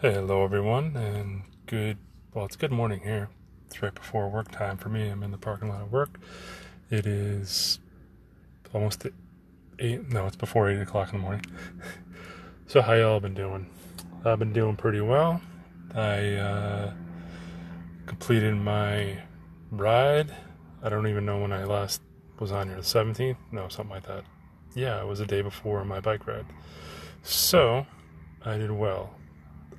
Hello, everyone, and good. Well, it's good morning here. It's right before work time for me. I'm in the parking lot at work. It is almost eight. No, it's before eight o'clock in the morning. so, how y'all been doing? I've been doing pretty well. I uh, completed my ride. I don't even know when I last was on here. The 17th? No, something like that. Yeah, it was the day before my bike ride. So, I did well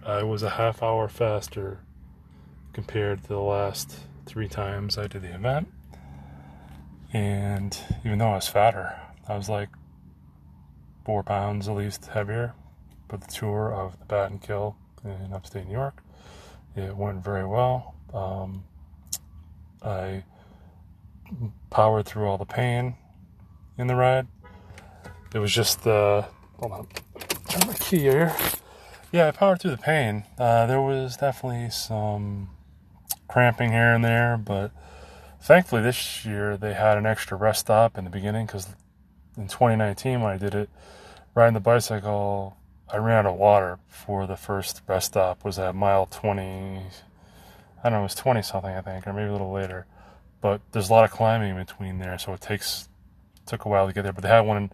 I was a half hour faster compared to the last three times I did the event. And even though I was fatter, I was like four pounds at least heavier. But the tour of the Battenkill in upstate New York, it went very well. Um, I powered through all the pain in the ride. It was just uh, hold on, turn my key here. Yeah, I powered through the pain. Uh, there was definitely some cramping here and there, but thankfully this year they had an extra rest stop in the beginning because in 2019 when I did it, riding the bicycle, I ran out of water for the first rest stop. Was at mile 20. I don't know, it was 20 something I think, or maybe a little later. But there's a lot of climbing between there, so it takes took a while to get there. But they had one.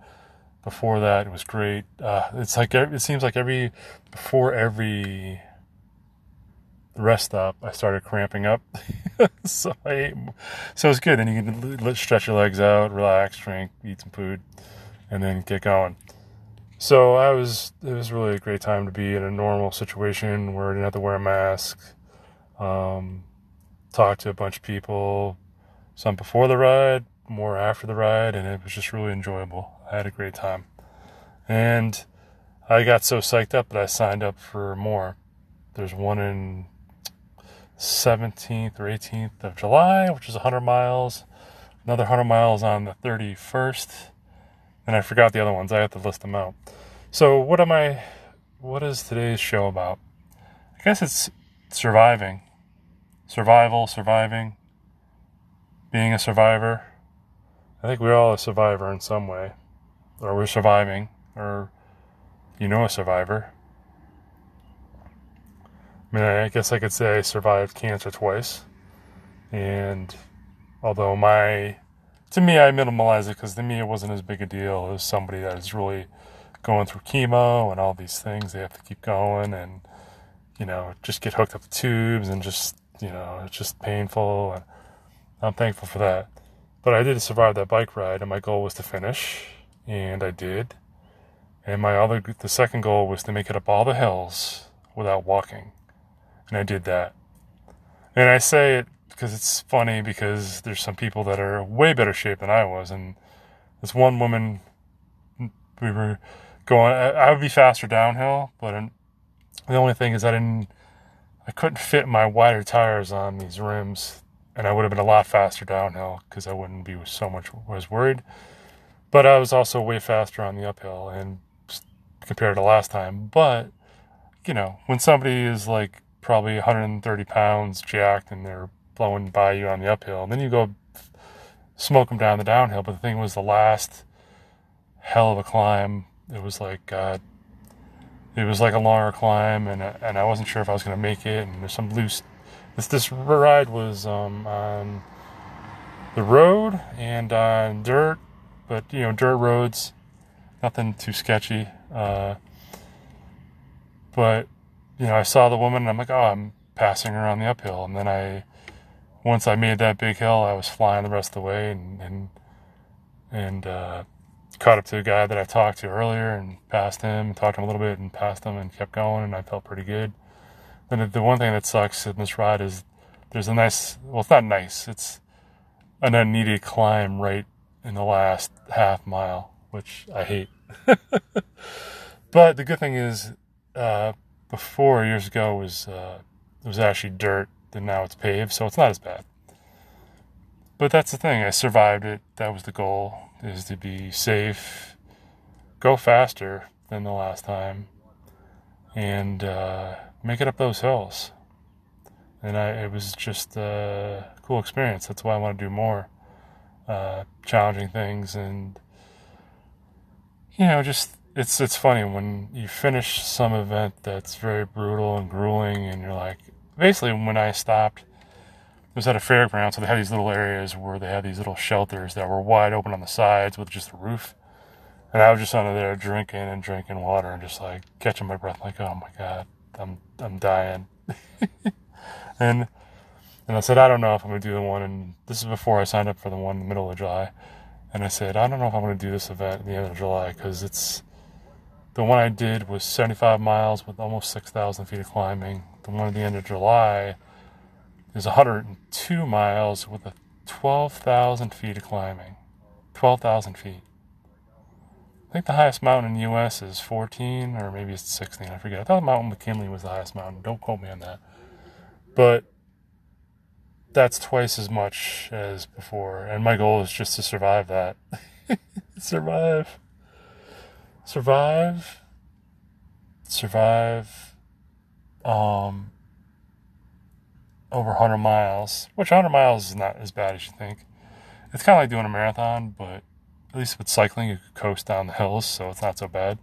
Before that. It was great. Uh, it's like it seems like every before every rest stop, I started cramping up. so I ate, so it's good. Then you can stretch your legs out, relax, drink, eat some food, and then get going. So I was it was really a great time to be in a normal situation where I didn't have to wear a mask. Um, talk to a bunch of people, some before the ride, more after the ride, and it was just really enjoyable. I had a great time. And I got so psyched up that I signed up for more. There's one in 17th or 18th of July, which is 100 miles. Another 100 miles on the 31st. And I forgot the other ones. I have to list them out. So, what am I, what is today's show about? I guess it's surviving. Survival, surviving, being a survivor. I think we're all a survivor in some way or we're surviving, or you know a survivor. I mean, I guess I could say I survived cancer twice. And although my, to me, I minimalize it because to me it wasn't as big a deal as somebody that is really going through chemo and all these things. They have to keep going and, you know, just get hooked up to tubes and just, you know, it's just painful. And I'm thankful for that. But I did survive that bike ride, and my goal was to finish and I did. And my other, the second goal was to make it up all the hills without walking, and I did that. And I say it because it's funny because there's some people that are way better shape than I was, and this one woman, we were going. I would be faster downhill, but the only thing is I didn't, I couldn't fit my wider tires on these rims, and I would have been a lot faster downhill because I wouldn't be so much was worried. But I was also way faster on the uphill and compared to last time. But, you know, when somebody is like probably 130 pounds jacked and they're blowing by you on the uphill, and then you go smoke them down the downhill. But the thing was, the last hell of a climb, it was like, God, it was like a longer climb, and and I wasn't sure if I was going to make it. And there's some loose. This this ride was um, on the road and on dirt but you know, dirt roads, nothing too sketchy. Uh, but you know, I saw the woman and I'm like, oh, I'm passing her on the uphill. And then I, once I made that big hill, I was flying the rest of the way and and and uh, caught up to a guy that I talked to earlier and passed him, talked to him a little bit and passed him and kept going and I felt pretty good. Then the one thing that sucks in this ride is there's a nice, well, it's not nice. It's an unneeded climb right in the last half mile, which I hate. but the good thing is, uh, before years ago was uh, it was actually dirt, and now it's paved, so it's not as bad. But that's the thing. I survived it. That was the goal: is to be safe, go faster than the last time, and uh, make it up those hills. And I, it was just a cool experience. That's why I want to do more uh, challenging things. And you know just it's it's funny when you finish some event that's very brutal and grueling, and you're like, basically, when I stopped, it was at a fairground, so they had these little areas where they had these little shelters that were wide open on the sides with just a roof, and I was just under there drinking and drinking water and just like catching my breath, like, oh my god, I'm I'm dying, and and I said, I don't know if I'm gonna do the one, and this is before I signed up for the one in the middle of July. And I said, I don't know if I'm going to do this event at the end of July because it's the one I did was 75 miles with almost 6,000 feet of climbing. The one at the end of July is 102 miles with a 12,000 feet of climbing. 12,000 feet. I think the highest mountain in the U.S. is 14 or maybe it's 16. I forget. I thought Mount McKinley was the highest mountain. Don't quote me on that. But that's twice as much as before. And my goal is just to survive that. survive. Survive. Survive. Um, over 100 miles, which 100 miles is not as bad as you think. It's kind of like doing a marathon, but at least with cycling, you could coast down the hills, so it's not so bad.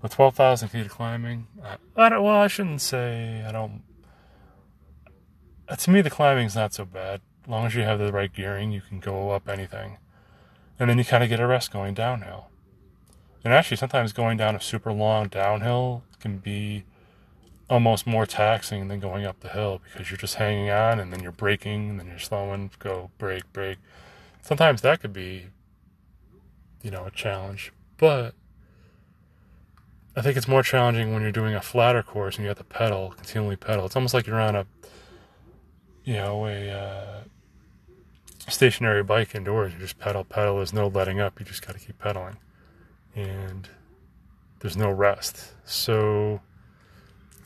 But 12,000 feet of climbing, I, I don't, well, I shouldn't say I don't Uh, to me, the climbing's not so bad. As long as you have the right gearing, you can go up anything. And then you kind of get a rest going downhill. And actually, sometimes going down a super long downhill can be almost more taxing than going up the hill because you're just hanging on and then you're braking and then you're slowing, go, brake, brake. Sometimes that could be, you know, a challenge. But I think it's more challenging when you're doing a flatter course and you have to pedal, continually pedal. It's almost like you're on a you know, a uh, stationary bike indoors. You just pedal, pedal. There's no letting up. You just got to keep pedaling, and there's no rest. So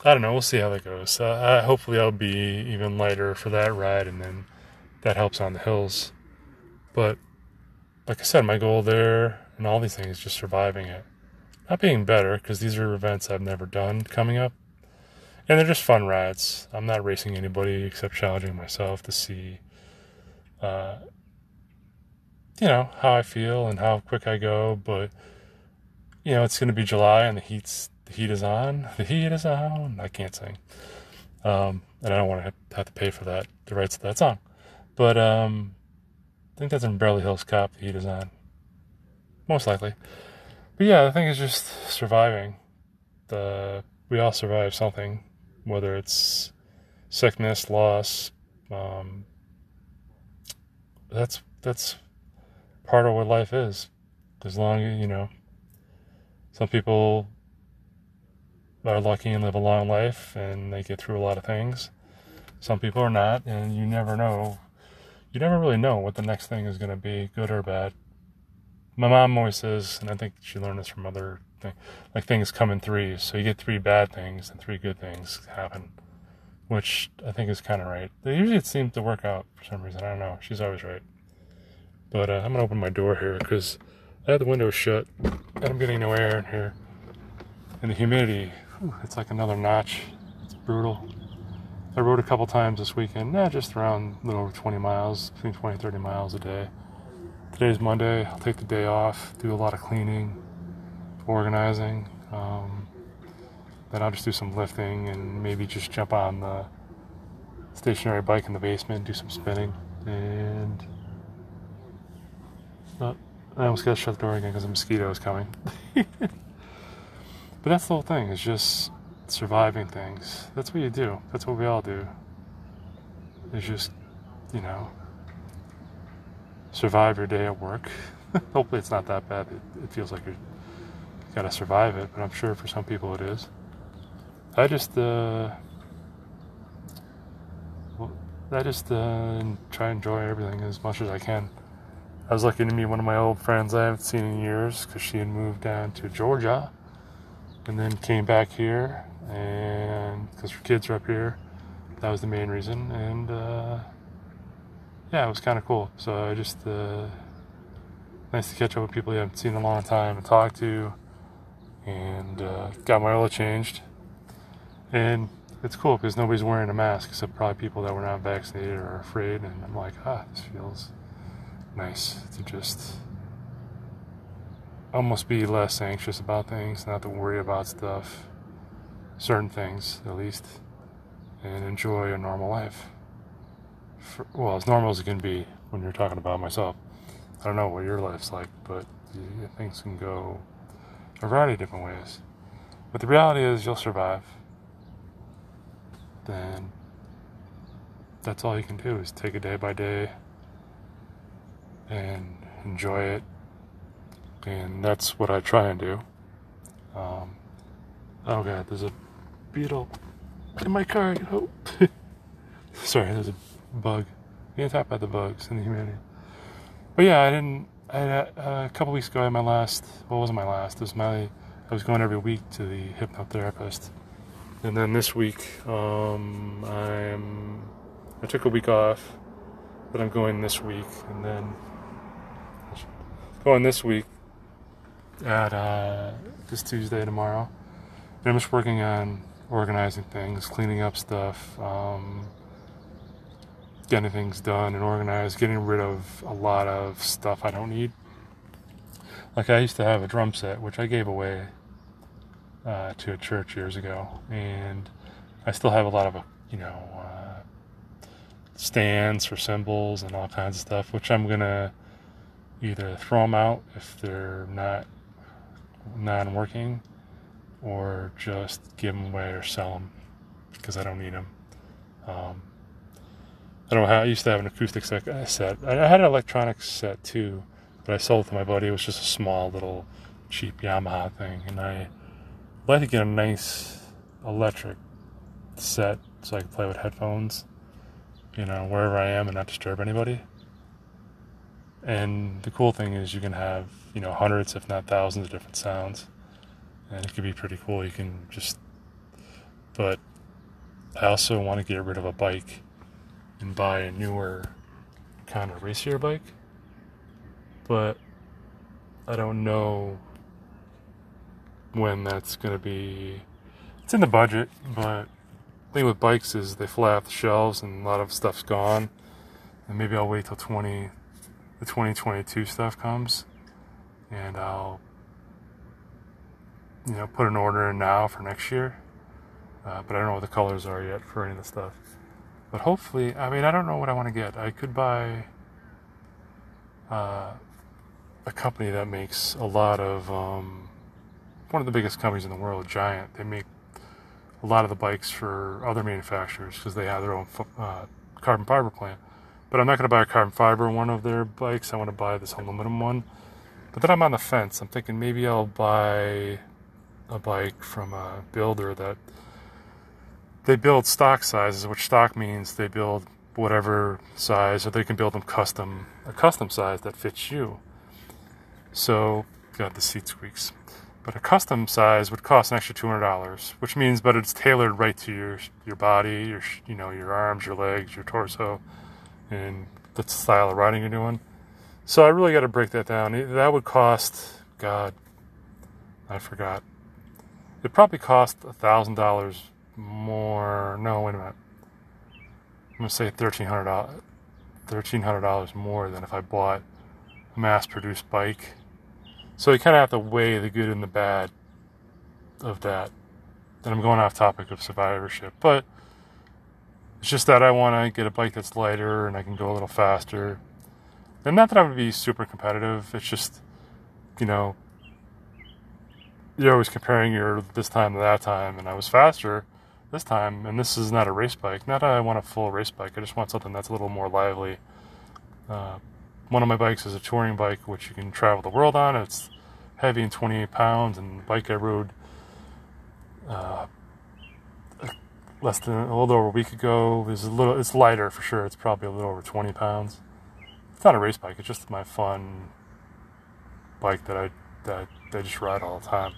I don't know. We'll see how that goes. Uh, I, hopefully, I'll be even lighter for that ride, and then that helps on the hills. But like I said, my goal there and all these things is just surviving it, not being better because these are events I've never done coming up and they're just fun rides. I'm not racing anybody except challenging myself to see, uh, you know, how I feel and how quick I go. But you know, it's going to be July and the heat's the heat is on. The heat is on. I can't sing, um, and I don't want to have to pay for that the rights to that song. But um, I think that's in Beverly Hills Cop. The heat is on, most likely. But yeah, the thing is just surviving. The we all survive something whether it's sickness, loss. Um, that's that's part of what life is. As long as you know, some people are lucky and live a long life and they get through a lot of things. Some people are not, and you never know. You never really know what the next thing is going to be, good or bad. My mom always says, and I think she learned this from other like things come in threes. So you get three bad things and three good things happen, which I think is kind of right. They usually it seems to work out for some reason. I don't know. She's always right. But uh, I'm gonna open my door here because I have the window shut and I'm getting no air in here. And the humidity, whew, it's like another notch. It's brutal. I rode a couple times this weekend, not just around a little over 20 miles, between 20 and 30 miles a day. Today's Monday. I'll take the day off, do a lot of cleaning, organizing. Um, then I'll just do some lifting and maybe just jump on the stationary bike in the basement, do some spinning, and oh, I almost got to shut the door again because a mosquito is coming. but that's the whole thing. It's just surviving things. That's what you do. That's what we all do. It's just, you know, survive your day at work. Hopefully, it's not that bad. It, it feels like you're got to survive it, but I'm sure for some people it is. I just, uh, well, I just uh, try and enjoy everything as much as I can. I was lucky to meet one of my old friends I haven't seen in years because she had moved down to Georgia and then came back here, and because her kids are up here, that was the main reason. And uh, yeah, it was kind of cool. So I just uh, nice to catch up with people you haven't seen in a long time and talk to and uh, got my oil changed. And it's cool because nobody's wearing a mask except probably people that were not vaccinated or afraid. And I'm like, ah, this feels nice to just almost be less anxious about things, not to worry about stuff, certain things at least, and enjoy a normal life. For, well, as normal as it can be when you're talking about myself. I don't know what your life's like, but things can go a variety of different ways. But the reality is, you'll survive. Then that's all you can do is take it day by day and enjoy it. And that's what I try and do. Um, oh god, there's a beetle in my car. Hope. Sorry, there's a bug. You can't talk about the bugs and the humanity. But yeah, I didn't. I a couple weeks ago. I had my last. Well, wasn't my last. It was my. I was going every week to the hypnotherapist, and then this week, um, I'm. I took a week off, but I'm going this week, and then going this week at uh, this Tuesday tomorrow. And I'm just working on organizing things, cleaning up stuff, um, getting things done and organized, getting rid of a lot of stuff I don't need. Like I used to have a drum set, which I gave away uh, to a church years ago, and I still have a lot of, you know, uh, stands for cymbals and all kinds of stuff, which I'm gonna either throw them out if they're not non-working or just give them away or sell them because I don't need them. Um, I don't know how I used to have an acoustic set. Uh, I had an electronic set too, but I sold it to my buddy. It was just a small little cheap Yamaha thing, and I like to get a nice electric set so I can play with headphones, you know, wherever I am and not disturb anybody. And the cool thing is you can have, you know, hundreds, if not thousands of different sounds. And it can be pretty cool. You can just, but I also want to get rid of a bike and buy a newer kind of racier bike. But I don't know when that's going to be. It's in the budget, but the thing with bikes is they fly off the shelves and a lot of stuff's gone. And maybe I'll wait till 20 the 2022 stuff comes, and I'll you know put an order in now for next year. Uh, but I don't know what the colors are yet for any of the stuff. But hopefully, I mean, I don't know what I want to get. I could buy uh, a company that makes a lot of um, one of the biggest companies in the world, Giant. They make a lot of the bikes for other manufacturers because they have their own uh, carbon fiber plant. But I'm not going to buy a carbon fiber one of their bikes. I want to buy this aluminum one. But then I'm on the fence. I'm thinking maybe I'll buy a bike from a builder that they build stock sizes, which stock means they build whatever size, or they can build them custom, a custom size that fits you. So, God, the seat squeaks. But a custom size would cost an extra two hundred dollars, which means, but it's tailored right to your your body, your you know your arms, your legs, your torso and the style of riding you're doing. So I really got to break that down. That would cost, God, I forgot. It probably cost a thousand dollars more. No, wait a minute. I'm gonna say thirteen hundred dollars. Thirteen hundred dollars more than if I bought a mass-produced bike. So you kind of have to weigh the good and the bad of that. And I'm going off topic of survivorship, but it's just that I want to get a bike that's lighter and I can go a little faster. And not that I would be super competitive. It's just, you know, you're always comparing your this time to that time, and I was faster this time. And this is not a race bike. Not that I want a full race bike. I just want something that's a little more lively. Uh, one of my bikes is a touring bike, which you can travel the world on. It's heavy and 28 pounds, and the bike I rode uh, less than a little over a week ago. is a little, it's lighter for sure. It's probably a little over 20 pounds. It's not a race bike. It's just my fun bike that I that I just ride all the time.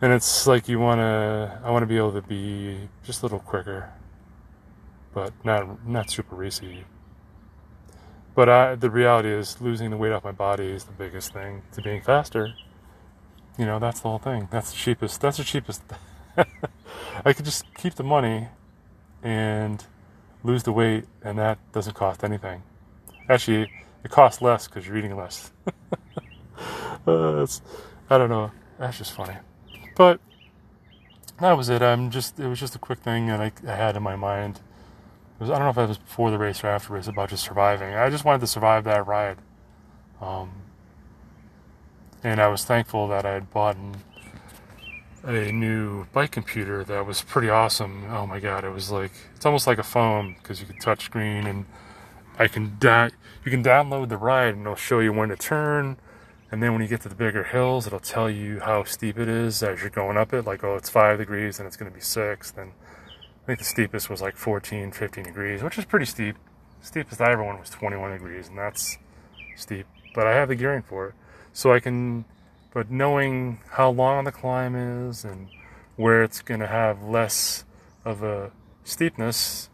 And it's like you want to. I want to be able to be just a little quicker, but not not super racy. But I, the reality is, losing the weight off my body is the biggest thing to being faster. You know, that's the whole thing. That's the cheapest. That's the cheapest. I could just keep the money and lose the weight, and that doesn't cost anything. Actually, it costs less because you're eating less. uh, I don't know. That's just funny. But that was it. I'm just it was just a quick thing that I, I had in my mind. Was, I don't know if it was before the race or after the race about just surviving. I just wanted to survive that ride. Um, and I was thankful that I had bought a new bike computer that was pretty awesome. Oh my god, it was like it's almost like a phone because you can touch screen and I can da- you can download the ride and it'll show you when to turn. And then when you get to the bigger hills, it'll tell you how steep it is as you're going up it. Like, oh, it's five degrees and it's going to be six. Then I think the steepest was like 14, 15 degrees, which is pretty steep. steepest I ever went was 21 degrees, and that's steep. But I have the gearing for it. So I can, but knowing how long the climb is and where it's going to have less of a steepness,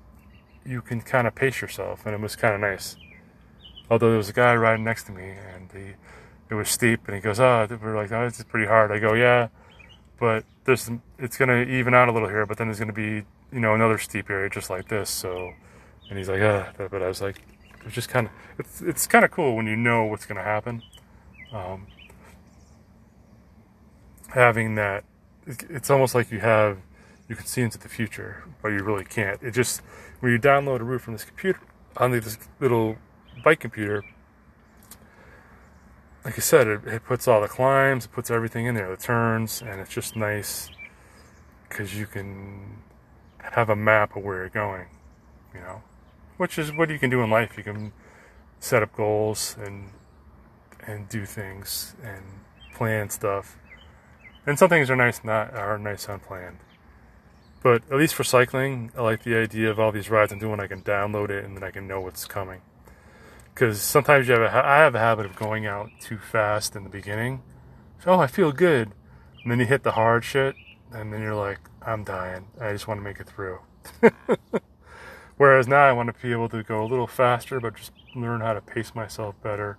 you can kind of pace yourself. And it was kind of nice. Although there was a guy riding next to me, and he it was steep, and he goes, "Oh, we're like, oh, it's pretty hard." I go, "Yeah, but there's it's gonna even out a little here, but then there's gonna be you know another steep area just like this." So, and he's like, "Ah," but I was like, it's just kind of it's it's kind of cool when you know what's gonna happen. Um, having that, it's almost like you have you can see into the future, but you really can't. It just when you download a route from this computer on this little bike computer like I said, it, it, puts all the climbs, it puts everything in there, the turns, and it's just nice because you can have a map of where you're going, you know, which is what you can do in life. You can set up goals and and do things and plan stuff, and some things are nice not are nice unplanned. But at least for cycling, I like the idea of all these rides I'm doing. I can download it and then I can know what's coming because sometimes you have a, I have a habit of going out too fast in the beginning. So, oh, I feel good, and then you hit the hard shit, and then you're like, I'm dying. I just want to make it through. Whereas now I want to be able to go a little faster, but just learn how to pace myself better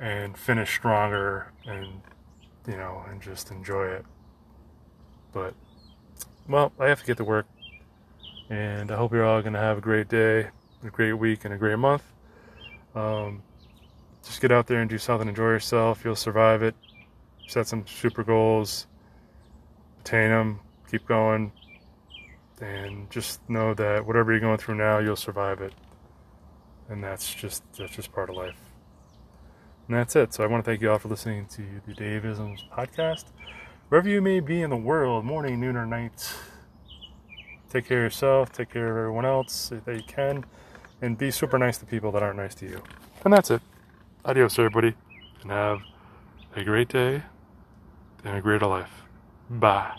and finish stronger, and you know, and just enjoy it. But well, I have to get to work, and I hope you're all gonna have a great day, a great week, and a great month. Um, just get out there and do something, enjoy yourself. You'll survive it. Set some super goals, attain them, keep going, and just know that whatever you're going through now, you'll survive it. And that's just that's just part of life. And that's it. So I want to thank you all for listening to the Daveisms podcast. Wherever you may be in the world, morning, noon, or night, take care of yourself, take care of everyone else that you can and be super nice to people that aren't nice to you. And that's it. Adios, everybody, and have a great day and a greater life. Bye.